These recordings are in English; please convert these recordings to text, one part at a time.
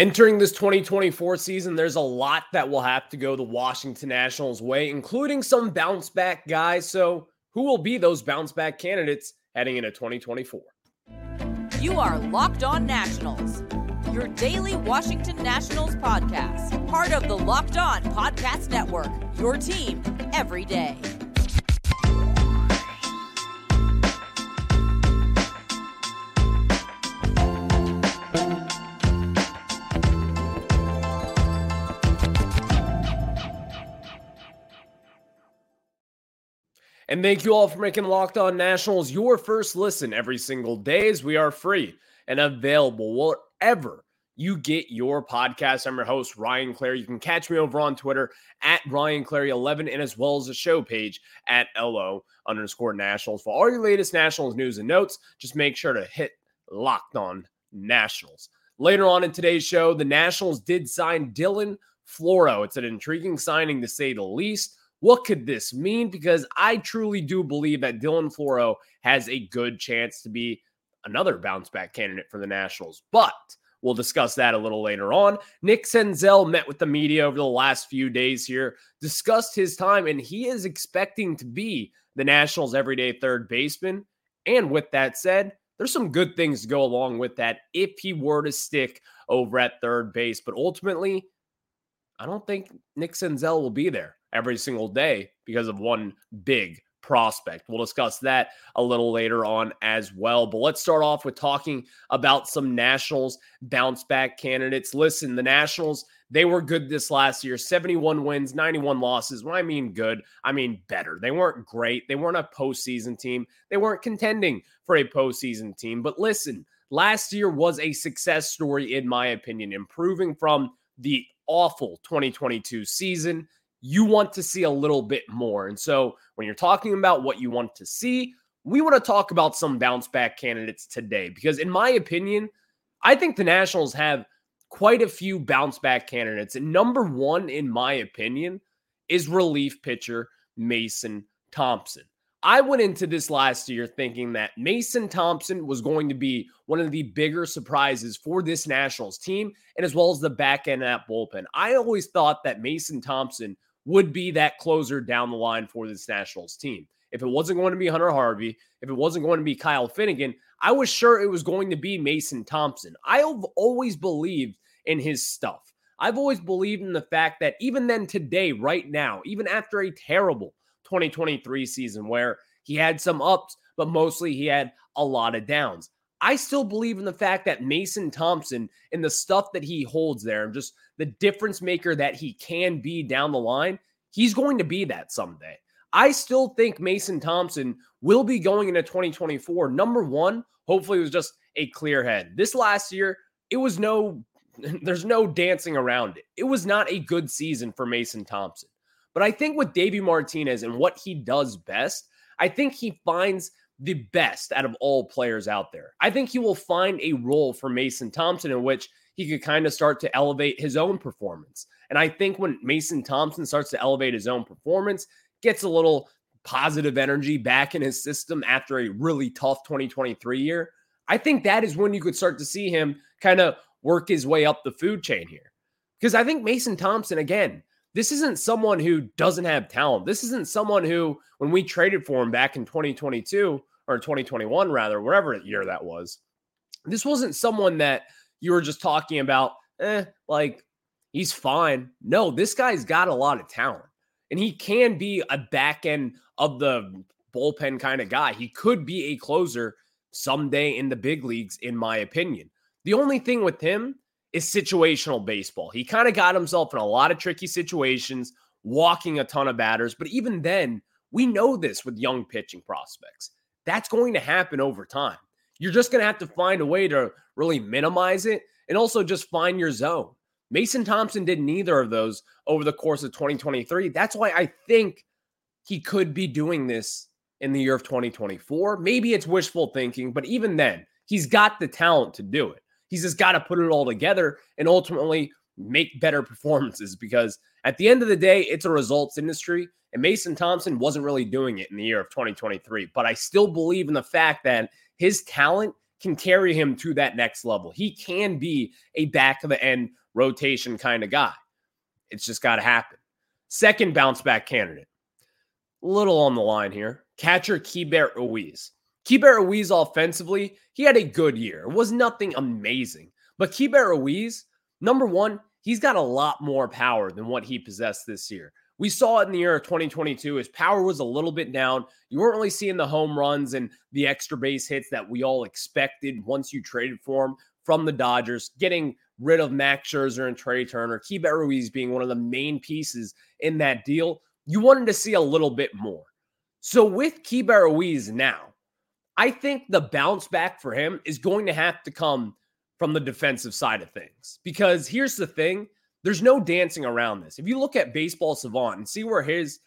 Entering this 2024 season, there's a lot that will have to go the Washington Nationals' way, including some bounce back guys. So, who will be those bounce back candidates heading into 2024? You are Locked On Nationals, your daily Washington Nationals podcast, part of the Locked On Podcast Network, your team every day. And thank you all for making Locked On Nationals your first listen every single day as we are free and available wherever you get your podcast. I'm your host, Ryan Clary. You can catch me over on Twitter at Ryan Clary11 and as well as the show page at LO underscore Nationals. For all your latest Nationals news and notes, just make sure to hit Locked On Nationals. Later on in today's show, the Nationals did sign Dylan Floro. It's an intriguing signing to say the least. What could this mean? Because I truly do believe that Dylan Floro has a good chance to be another bounce back candidate for the Nationals. But we'll discuss that a little later on. Nick Senzel met with the media over the last few days here, discussed his time, and he is expecting to be the Nationals' everyday third baseman. And with that said, there's some good things to go along with that if he were to stick over at third base. But ultimately, I don't think Nick Senzel will be there every single day because of one big prospect. We'll discuss that a little later on as well. But let's start off with talking about some Nationals bounce back candidates. Listen, the Nationals, they were good this last year 71 wins, 91 losses. When I mean good, I mean better. They weren't great. They weren't a postseason team, they weren't contending for a postseason team. But listen, last year was a success story, in my opinion, improving from the awful 2022 season you want to see a little bit more. And so when you're talking about what you want to see, we want to talk about some bounce back candidates today because, in my opinion, I think the Nationals have quite a few bounce back candidates. And number one, in my opinion, is relief pitcher Mason Thompson. I went into this last year thinking that Mason Thompson was going to be one of the bigger surprises for this Nationals team and as well as the back end at bullpen. I always thought that Mason Thompson would be that closer down the line for this Nationals team. If it wasn't going to be Hunter Harvey, if it wasn't going to be Kyle Finnegan, I was sure it was going to be Mason Thompson. I've always believed in his stuff. I've always believed in the fact that even then, today, right now, even after a terrible 2023 season where he had some ups, but mostly he had a lot of downs. I still believe in the fact that Mason Thompson and the stuff that he holds there and just the difference maker that he can be down the line, he's going to be that someday. I still think Mason Thompson will be going into 2024. Number one, hopefully, it was just a clear head. This last year, it was no, there's no dancing around it. It was not a good season for Mason Thompson. But I think with Davey Martinez and what he does best, I think he finds the best out of all players out there. I think he will find a role for Mason Thompson in which he could kind of start to elevate his own performance. And I think when Mason Thompson starts to elevate his own performance, gets a little positive energy back in his system after a really tough 2023 year, I think that is when you could start to see him kind of work his way up the food chain here. Because I think Mason Thompson, again, this isn't someone who doesn't have talent. This isn't someone who, when we traded for him back in 2022, or 2021 rather, whatever year that was. This wasn't someone that you were just talking about, eh, like he's fine. No, this guy's got a lot of talent and he can be a back end of the bullpen kind of guy. He could be a closer someday in the big leagues, in my opinion. The only thing with him is situational baseball. He kind of got himself in a lot of tricky situations, walking a ton of batters. But even then, we know this with young pitching prospects. That's going to happen over time. You're just going to have to find a way to really minimize it and also just find your zone. Mason Thompson did neither of those over the course of 2023. That's why I think he could be doing this in the year of 2024. Maybe it's wishful thinking, but even then, he's got the talent to do it. He's just got to put it all together and ultimately make better performances because at the end of the day, it's a results industry. And Mason Thompson wasn't really doing it in the year of 2023. But I still believe in the fact that his talent can carry him to that next level. He can be a back of the end rotation kind of guy. It's just got to happen. Second bounce back candidate. Little on the line here. Catcher Keibert Ruiz. Keibert Ruiz offensively, he had a good year. It was nothing amazing. But Keibert Ruiz, number one, he's got a lot more power than what he possessed this year. We saw it in the year of 2022. His power was a little bit down. You weren't really seeing the home runs and the extra base hits that we all expected once you traded for him from the Dodgers, getting rid of Max Scherzer and Trea Turner, Keibert Ruiz being one of the main pieces in that deal. You wanted to see a little bit more. So with Keibert Ruiz now, I think the bounce back for him is going to have to come from the defensive side of things. Because here's the thing there's no dancing around this. If you look at Baseball Savant and see where his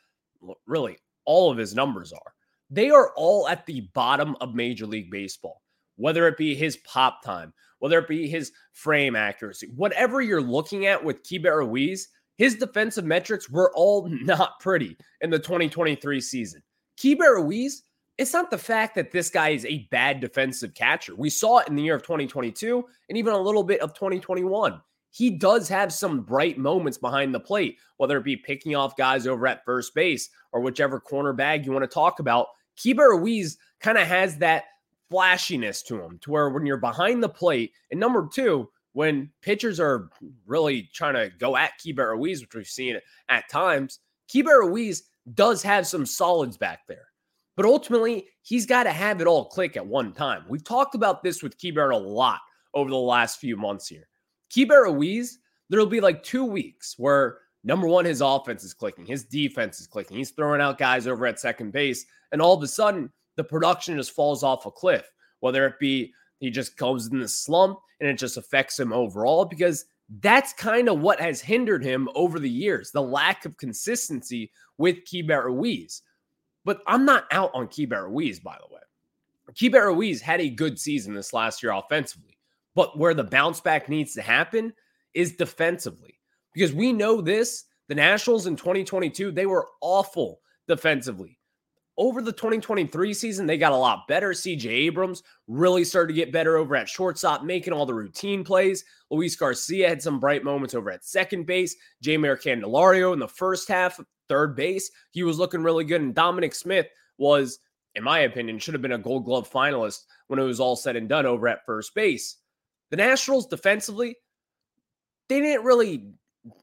really all of his numbers are, they are all at the bottom of Major League Baseball, whether it be his pop time, whether it be his frame accuracy, whatever you're looking at with Keibert Ruiz, his defensive metrics were all not pretty in the 2023 season. Keibert Ruiz, it's not the fact that this guy is a bad defensive catcher. We saw it in the year of 2022 and even a little bit of 2021 he does have some bright moments behind the plate, whether it be picking off guys over at first base or whichever corner bag you want to talk about. Keibert Ruiz kind of has that flashiness to him to where when you're behind the plate, and number two, when pitchers are really trying to go at Keibert Ruiz, which we've seen at times, Keibert Ruiz does have some solids back there. But ultimately, he's got to have it all click at one time. We've talked about this with Keibert a lot over the last few months here. Keibert Ruiz, there'll be like two weeks where number one, his offense is clicking, his defense is clicking, he's throwing out guys over at second base, and all of a sudden the production just falls off a cliff. Whether it be he just goes in the slump and it just affects him overall, because that's kind of what has hindered him over the years the lack of consistency with Keibert Ruiz. But I'm not out on Keibert Ruiz, by the way. Keibert Ruiz had a good season this last year offensively. But where the bounce back needs to happen is defensively. Because we know this, the Nationals in 2022, they were awful defensively. Over the 2023 season, they got a lot better. CJ Abrams really started to get better over at shortstop, making all the routine plays. Luis Garcia had some bright moments over at second base. Jeimer Candelario in the first half, third base, he was looking really good. And Dominic Smith was, in my opinion, should have been a gold glove finalist when it was all said and done over at first base. The Nationals defensively, they didn't really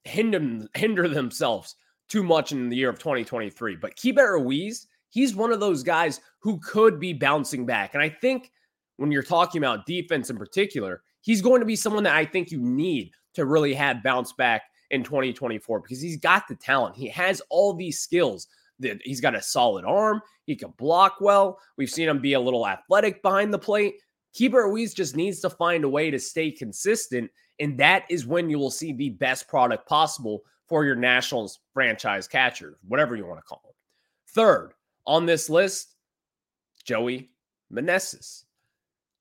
hinder, hinder themselves too much in the year of 2023. But Keibert Ruiz, he's one of those guys who could be bouncing back. And I think when you're talking about defense in particular, he's going to be someone that I think you need to really have bounce back in 2024 because he's got the talent. He has all these skills. He's got a solid arm. He can block well. We've seen him be a little athletic behind the plate. Keibert Ruiz just needs to find a way to stay consistent. And that is when you will see the best product possible for your Nationals franchise catcher, whatever you want to call him. Third on this list, Joey Meneses.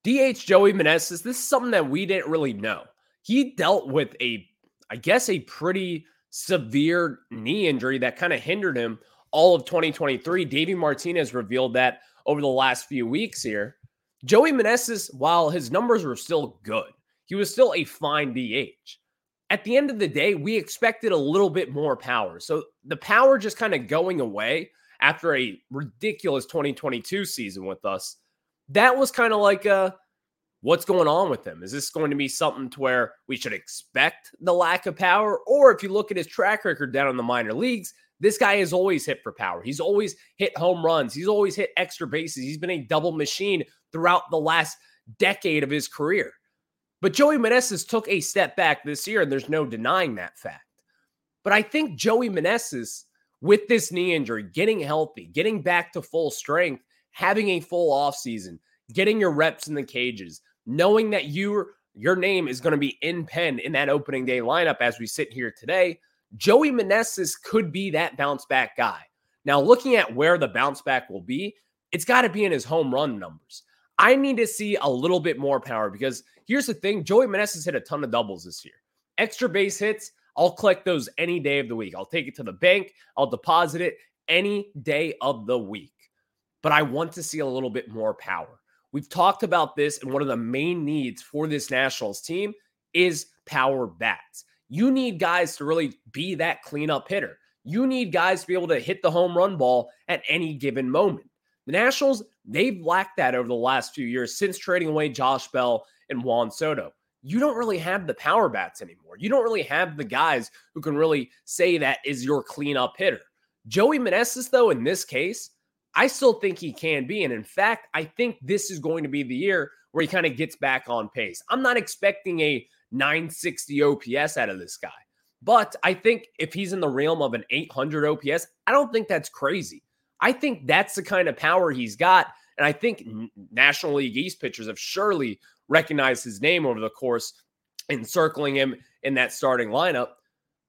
DH Joey Meneses, this is something that we didn't really know. He dealt with a, I guess, a pretty severe knee injury that kind of hindered him all of 2023. Davey Martinez revealed that over the last few weeks here. Joey Meneses, while his numbers were still good, he was still a fine DH. At the end of the day, we expected a little bit more power. So the power just kind of going away after a ridiculous 2022 season with us, that was kind of like a what's going on with him? Is this going to be something to where we should expect the lack of power? Or if you look at his track record down in the minor leagues, this guy has always hit for power. He's always hit home runs. He's always hit extra bases. He's been a double machine throughout the last decade of his career. But Joey Meneses took a step back this year, and there's no denying that fact. But I think Joey Meneses, with this knee injury, getting healthy, getting back to full strength, having a full offseason, getting your reps in the cages, knowing that your your name is going to be in pen in that opening day lineup as we sit here today, Joey Meneses could be that bounce back guy. Now, looking at where the bounce back will be, it's got to be in his home run numbers. I need to see a little bit more power because here's the thing Joey Meneses hit a ton of doubles this year. Extra base hits, I'll collect those any day of the week. I'll take it to the bank, I'll deposit it any day of the week. But I want to see a little bit more power. We've talked about this, and one of the main needs for this Nationals team is power bats. You need guys to really be that cleanup hitter. You need guys to be able to hit the home run ball at any given moment. The Nationals, they've lacked that over the last few years since trading away Josh Bell and Juan Soto. You don't really have the power bats anymore. You don't really have the guys who can really say that is your cleanup hitter. Joey Meneses, though, in this case, I still think he can be. And in fact, I think this is going to be the year where he kind of gets back on pace. I'm not expecting a 960 OPS out of this guy. But I think if he's in the realm of an 800 OPS, I don't think that's crazy. I think that's the kind of power he's got. And I think National League East pitchers have surely recognized his name over the course encircling him in that starting lineup.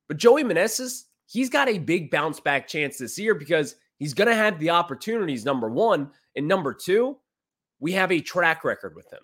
But Joey Meneses, he's got a big bounce back chance this year because he's going to have the opportunities, number one. And number two, we have a track record with him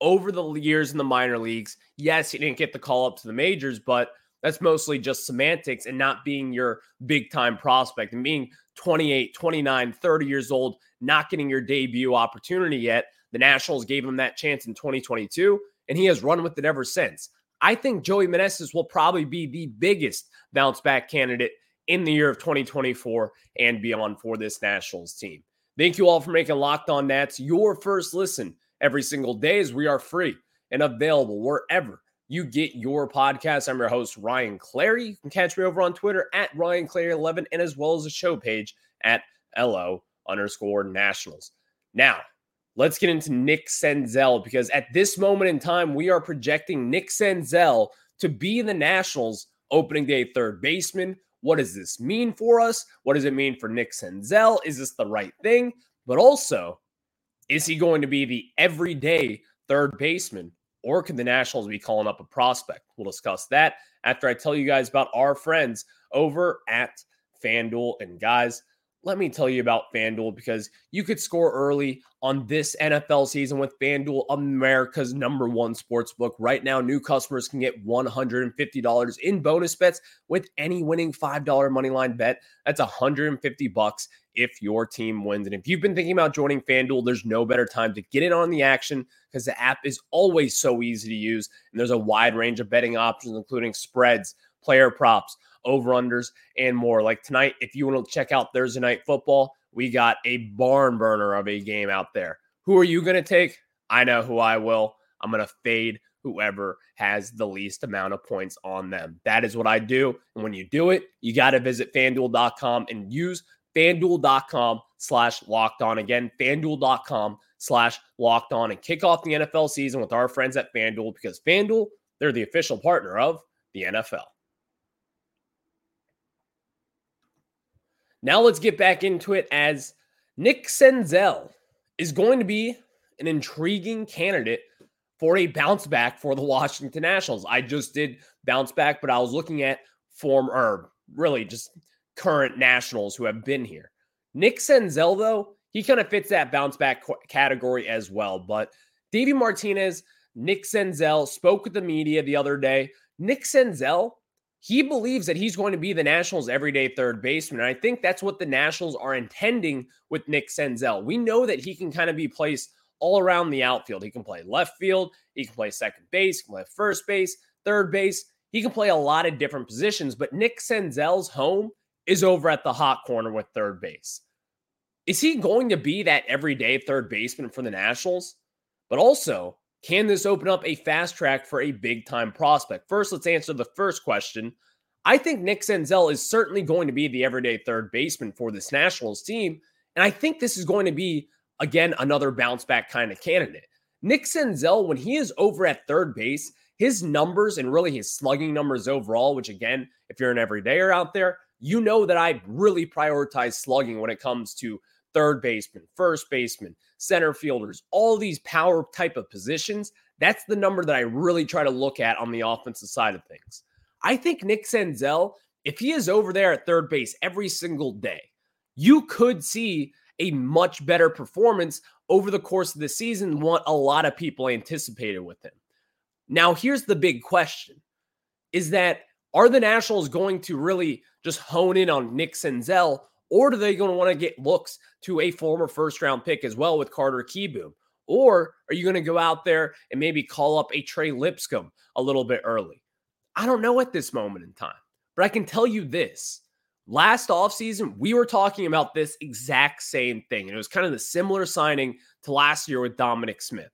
over the years in the minor leagues. Yes, he didn't get the call up to the majors, but that's mostly just semantics and not being your big time prospect and being 28, 29, 30 years old, not getting your debut opportunity yet. The Nationals gave him that chance in 2022, and he has run with it ever since. I think Joey Meneses will probably be the biggest bounce back candidate in the year of 2024 and beyond for this Nationals team. Thank you all for making Locked On Nats your first listen every single day as we are free and available wherever you get your podcast. I'm your host, Ryan Clary. You can catch me over on Twitter at Ryan Clary11 and as well as the show page at LO underscore nationals. Now, let's get into Nick Senzel because at this moment in time, we are projecting Nick Senzel to be the Nationals opening day third baseman. What does this mean for us? What does it mean for Nick Senzel? Is this the right thing? But also, is he going to be the everyday third baseman? Or could the Nationals be calling up a prospect? We'll discuss that after I tell you guys about our friends over at FanDuel. And guys, let me tell you about FanDuel because you could score early on this NFL season with FanDuel, America's number one sports book. Right now, new customers can get $150 in bonus bets with any winning $5 money line bet. That's 150 bucks if your team wins. And if you've been thinking about joining FanDuel, there's no better time to get in on the action because the app is always so easy to use. And there's a wide range of betting options, including spreads, player props over unders, and more. Like tonight, if you want to check out Thursday night football, we got a barn burner of a game out there. Who are you going to take? I know who I will. I'm going to fade whoever has the least amount of points on them. That is what I do. And when you do it, you got to visit fanduel.com and use fanduel.com slash locked on. Again, fanduel.com slash locked on and kick off the NFL season with our friends at FanDuel because FanDuel, they're the official partner of the NFL. Now let's get back into it as Nick Senzel is going to be an intriguing candidate for a bounce back for the Washington Nationals. I just did bounce back, but I was looking at former, or really just current Nationals who have been here. Nick Senzel, though, he kind of fits that bounce back category as well. But Davey Martinez, Nick Senzel spoke with the media the other day. Nick Senzel he believes that he's going to be the Nationals' everyday third baseman. And I think that's what the Nationals are intending with Nick Senzel. We know that he can kind of be placed all around the outfield. He can play left field, he can play second base, can play first base, third base. He can play a lot of different positions, but Nick Senzel's home is over at the hot corner with third base. Is he going to be that everyday third baseman for the Nationals? But also, can this open up a fast track for a big time prospect? First, let's answer the first question. I think Nick Senzel is certainly going to be the everyday third baseman for this Nationals team. And I think this is going to be, again, another bounce back kind of candidate. Nick Senzel, when he is over at third base, his numbers and really his slugging numbers overall, which again, if you're an everydayer out there, you know that I really prioritize slugging when it comes to third baseman, first baseman, center fielders, all these power type of positions. That's the number that I really try to look at on the offensive side of things. I think Nick Senzel, if he is over there at third base every single day, you could see a much better performance over the course of the season what a lot of people anticipated with him. Now, here's the big question is that are the Nationals going to really just hone in on Nick Senzel or do they going to want to get looks to a former first round pick as well with Carter Kieboom? Or are you going to go out there and maybe call up a Trey Lipscomb a little bit early? I don't know at this moment in time, but I can tell you this. Last offseason, we were talking about this exact same thing. And it was kind of the similar signing to last year with Dominic Smith.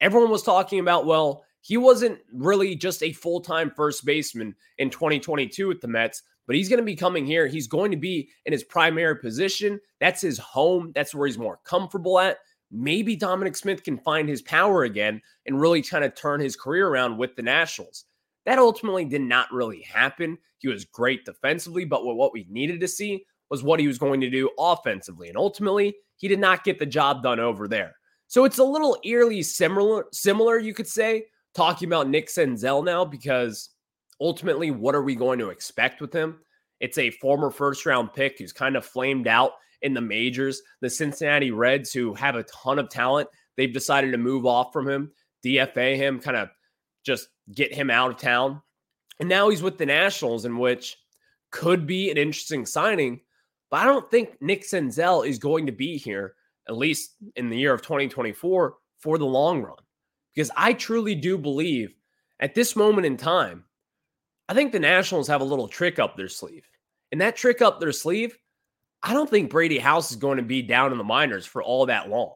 Everyone was talking about, well, he wasn't really just a full time first baseman in 2022 with the Mets, but he's going to be coming here. He's going to be in his primary position. That's his home. That's where he's more comfortable at. Maybe Dominic Smith can find his power again and really try to turn his career around with the Nationals. That ultimately did not really happen. He was great defensively, but what we needed to see was what he was going to do offensively. And ultimately, he did not get the job done over there. So it's a little eerily similar, similar, you could say, talking about Nick Senzel now, because ultimately, what are we going to expect with him? It's a former first round pick who's kind of flamed out in the majors. The Cincinnati Reds, who have a ton of talent, they've decided to move off from him, DFA him, kind of just get him out of town. And now he's with the Nationals, in which could be an interesting signing. But I don't think Nick Senzel is going to be here, at least in the year of 2024, for the long run. Because I truly do believe at this moment in time, I think the Nationals have a little trick up their sleeve. And that trick up their sleeve, I don't think Brady House is going to be down in the minors for all that long.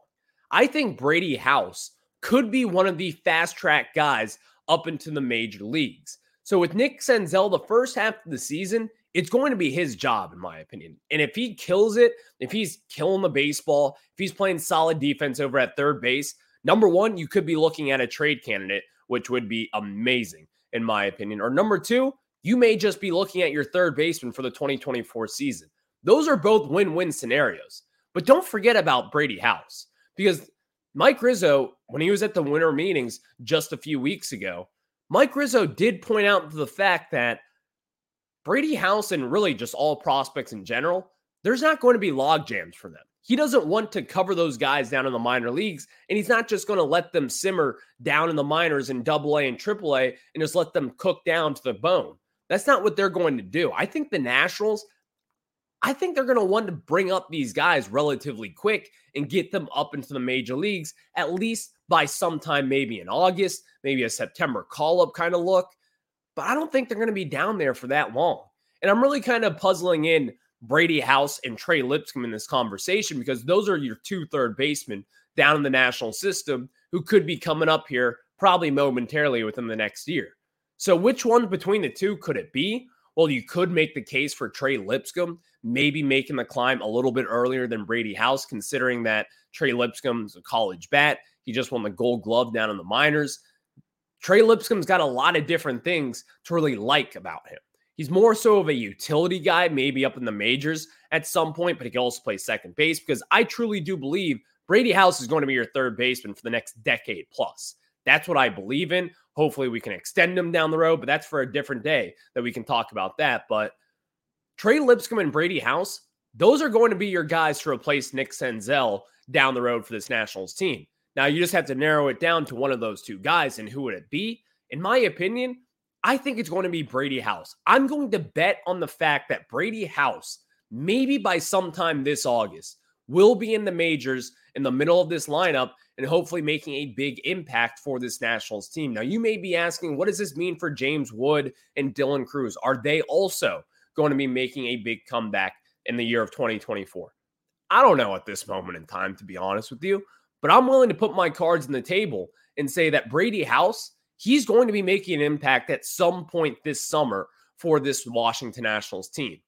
I think Brady House could be one of the fast track guys up into the major leagues. So with Nick Senzel, the first half of the season, it's going to be his job, in my opinion. And if he kills it, if he's killing the baseball, if he's playing solid defense over at third base, number one, you could be looking at a trade candidate, which would be amazing, in my opinion. Or number two, you may just be looking at your third baseman for the 2024 season. Those are both win win scenarios. But don't forget about Brady House because Mike Rizzo, when he was at the winter meetings just a few weeks ago, Mike Rizzo did point out the fact that Brady House and really just all prospects in general, there's not going to be log jams for them. He doesn't want to cover those guys down in the minor leagues, and he's not just going to let them simmer down in the minors in double A and triple A and just let them cook down to the bone. That's not what they're going to do. I think the Nationals, I think they're going to want to bring up these guys relatively quick and get them up into the major leagues, at least by sometime maybe in August, maybe a September call up kind of look. But I don't think they're going to be down there for that long. And I'm really kind of puzzling in Brady House and Trey Lipscomb in this conversation because those are your two third basemen down in the national system who could be coming up here probably momentarily within the next year. So, which one between the two could it be? Well, you could make the case for Trey Lipscomb, maybe making the climb a little bit earlier than Brady House, considering that Trey Lipscomb's a college bat. He just won the gold glove down in the minors. Trey Lipscomb's got a lot of different things to really like about him. He's more so of a utility guy, maybe up in the majors at some point, but he can also play second base because I truly do believe Brady House is going to be your third baseman for the next decade plus. That's what I believe in. Hopefully, we can extend him down the road, but that's for a different day that we can talk about that. But Trey Lipscomb and Brady House, those are going to be your guys to replace Nick Senzel down the road for this Nationals team. Now, you just have to narrow it down to one of those two guys, and who would it be? In my opinion, I think it's going to be Brady House. I'm going to bet on the fact that Brady House, maybe by sometime this August, will be in the majors in the middle of this lineup and hopefully making a big impact for this Nationals team. Now, you may be asking, what does this mean for James Wood and Dylan Crews? Are they also going to be making a big comeback in the year of 2024? I don't know at this moment in time, to be honest with you, but I'm willing to put my cards on the table and say that Brady House he's going to be making an impact at some point this summer for this Washington Nationals team.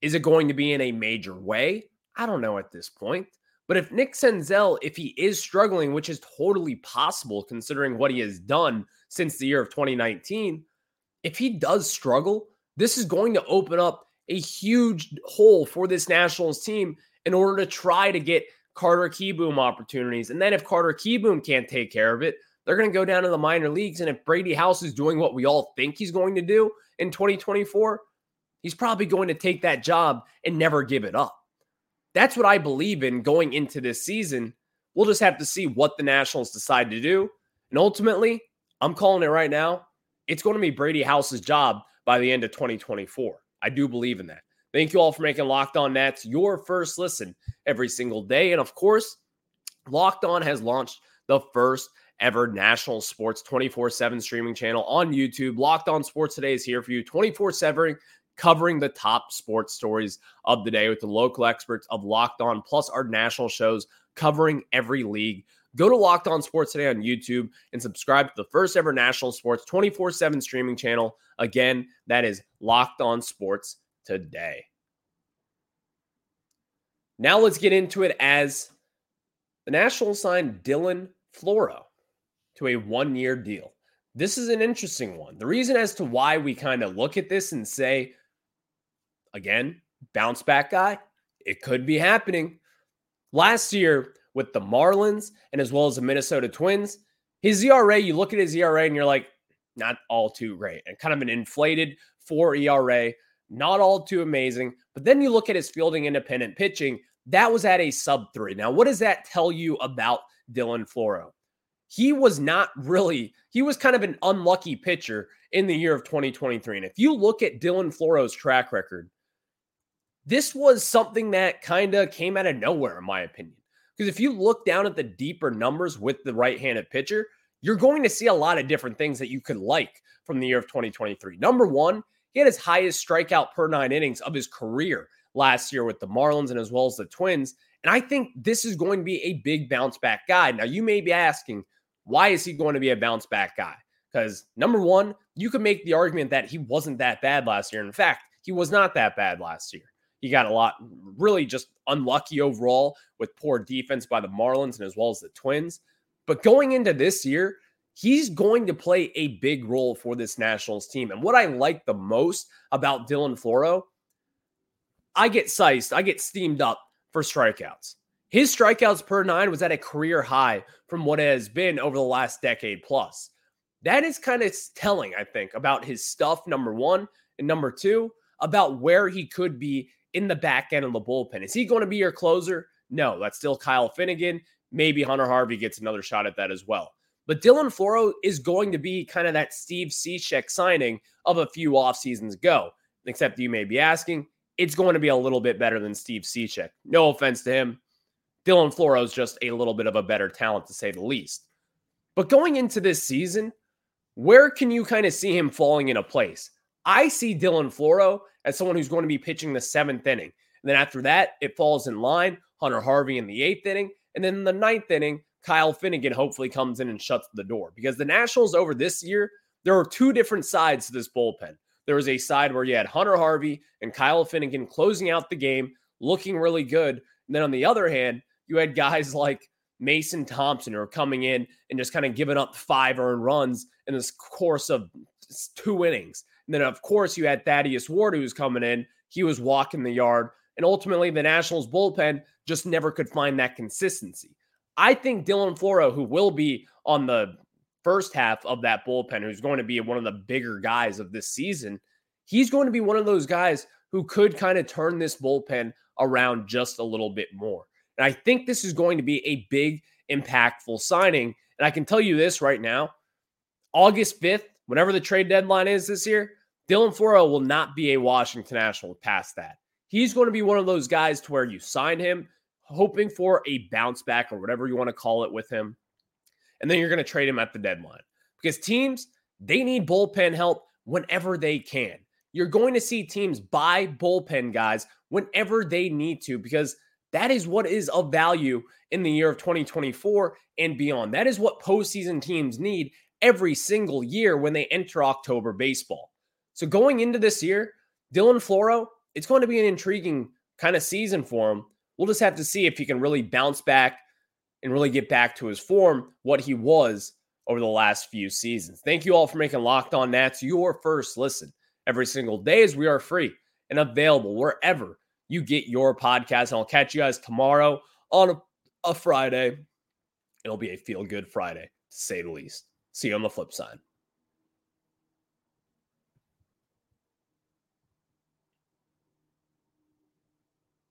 Is it going to be in a major way? I don't know at this point. But if Nick Senzel, if he is struggling, which is totally possible considering what he has done since the year of 2019, if he does struggle, this is going to open up a huge hole for this Nationals team in order to try to get Carter Kieboom opportunities. And then if Carter Kieboom can't take care of it, they're going to go down to the minor leagues. And if Brady House is doing what we all think he's going to do in 2024, he's probably going to take that job and never give it up. That's what I believe in going into this season. We'll just have to see what the Nationals decide to do. And ultimately, I'm calling it right now. It's going to be Brady House's job by the end of 2024. I do believe in that. Thank you all for making Locked On Nats your first listen every single day. And of course, Locked On has launched the first ever national sports 24 7 streaming channel on YouTube. Locked on Sports Today is here for you 24 7, covering the top sports stories of the day with the local experts of Locked On, plus our national shows covering every league. Go to Locked On Sports Today on YouTube and subscribe to the first ever national sports 24 7 streaming channel. Again, that is Locked On Sports Today. Now let's get into it as the Nationals signed Dylan Floro to a one year deal. This is an interesting one. The reason as to why we kind of look at this and say, again, bounce back guy, it could be happening. Last year with the Marlins and as well as the Minnesota Twins, his ERA, you look at his ERA and you're like, not all too great and kind of an inflated four ERA, not all too amazing. But then you look at his fielding independent pitching, that was at a sub three. Now, what does that tell you about Dylan Floro? He was not really, he was kind of an unlucky pitcher in the year of 2023. And if you look at Dylan Floro's track record, this was something that kind of came out of nowhere, in my opinion. Because if you look down at the deeper numbers with the right handed pitcher, you're going to see a lot of different things that you could like from the year of 2023. Number one, he had his highest strikeout per nine innings of his career last year with the Marlins and as well as the Twins. And I think this is going to be a big bounce back guy. Now, you may be asking, why is he going to be a bounce back guy? Because number one, you could make the argument that he wasn't that bad last year. In fact, he was not that bad last year. He got a lot, really just unlucky overall with poor defense by the Marlins and as well as the Twins. But going into this year, he's going to play a big role for this Nationals team. And what I like the most about Dylan Floro, I get sized, I get steamed up for strikeouts. His strikeouts per nine was at a career high from what it has been over the last decade plus. That is kind of telling, I think, about his stuff, number one, and number two, about where he could be in the back end of the bullpen. Is he going to be your closer? No, that's still Kyle Finnegan. Maybe Hunter Harvey gets another shot at that as well. But Dylan Floro is going to be kind of that Steve Cishek signing of a few off seasons ago. Except you may be asking, it's going to be a little bit better than Steve Cishek. No offense to him. Dylan Floro is just a little bit of a better talent to say the least. But going into this season, where can you kind of see him falling into place? I see Dylan Floro as someone who's going to be pitching the seventh inning. And then after that, it falls in line. Hunter Harvey in the eighth inning. And then in the ninth inning, Kyle Finnegan hopefully comes in and shuts the door. Because the Nationals over this year, there are two different sides to this bullpen. There was a side where you had Hunter Harvey and Kyle Finnegan closing out the game, looking really good. And then on the other hand, you had guys like Mason Thompson who are coming in and just kind of giving up five earned runs in this course of two innings. And then, of course, you had Thaddeus Ward who was coming in. He was walking the yard. And ultimately, the Nationals bullpen just never could find that consistency. I think Dylan Floro, who will be on the first half of that bullpen, who's going to be one of the bigger guys of this season, he's going to be one of those guys who could kind of turn this bullpen around just a little bit more. And I think this is going to be a big, impactful signing. And I can tell you this right now August 5th, whenever the trade deadline is this year, Dylan Floro will not be a Washington National past that. He's going to be one of those guys to where you sign him, hoping for a bounce back or whatever you want to call it with him. And then you're going to trade him at the deadline because teams, they need bullpen help whenever they can. You're going to see teams buy bullpen guys whenever they need to because that is what is of value in the year of 2024 and beyond. That is what postseason teams need every single year when they enter October baseball. So going into this year, Dylan Floro, it's going to be an intriguing kind of season for him. We'll just have to see if he can really bounce back and really get back to his form, what he was over the last few seasons. Thank you all for making Locked On Nats your first listen every single day as we are free and available wherever you get your podcast. And I'll catch you guys tomorrow on a, a Friday. It'll be a feel good Friday, to say the least. See you on the flip side.